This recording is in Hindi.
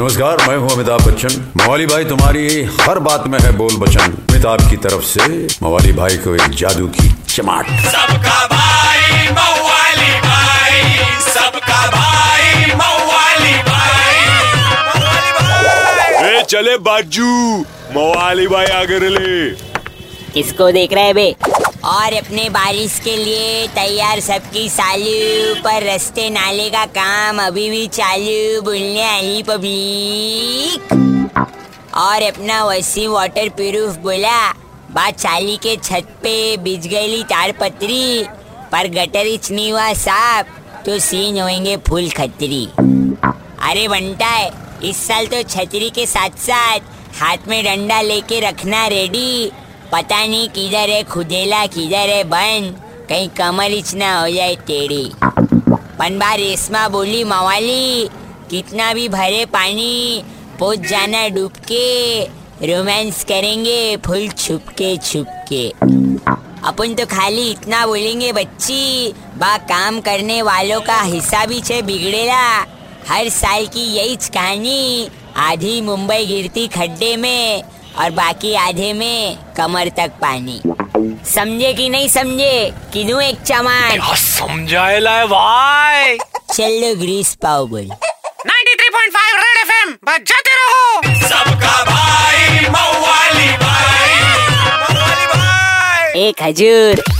नमस्कार मैं हूँ अमिताभ बच्चन। मवाली भाई तुम्हारी हर बात में है बोल बचन। अमिताभ की तरफ़ से मवाली भाई को एक जादू की चमाट। सबका भाई मवाली भाई सबका भाई मवाली भाई। ए चले बाजू मवाली भाई आगे ले किसको देख रहे हैं बे? और अपने बारिश के लिए तैयार सबकी सालू पर रस्ते नाले का काम अभी भी चालू बोलने आई पब्लिक। और अपना वसी वाटर प्रूफ बोला, बात चाली के छत पे बिज गई तार पत्री, पर गटर इचनी हुआ साफ़ तो सीन होएँगे फूल खतरी। अरे बनता है, इस साल तो छतरी के साथ साथ हाथ में डंडा लेके रखना रेडी पता नहीं किधर है, खुदेला किधर है बन कहीं कमर इचना हो जाए टेढ़ी पनबा रेशमा बोली, मवाली, कितना भी भरे पानी, पहुँच जाना डूब के रोमांस करेंगे फुल छुपके छुपके। अपन तो खाली इतना बोलेंगे, बच्ची, बा काम करने वालों का हिस्सा भी छे बिगड़ेला। हर साल की यही कहानी, आधी मुंबई गिरती खड्डे में और बाकी आधे में कमर तक पानी। समझे कि नहीं समझे? किनू एक चमान समझाएला है भाई? चलो ग्रीस पाओ बोल। 93.5 रेड एफएम बजाते रहो। सबका भाई मवाली भाई। मवाली भाई। एक हजूर।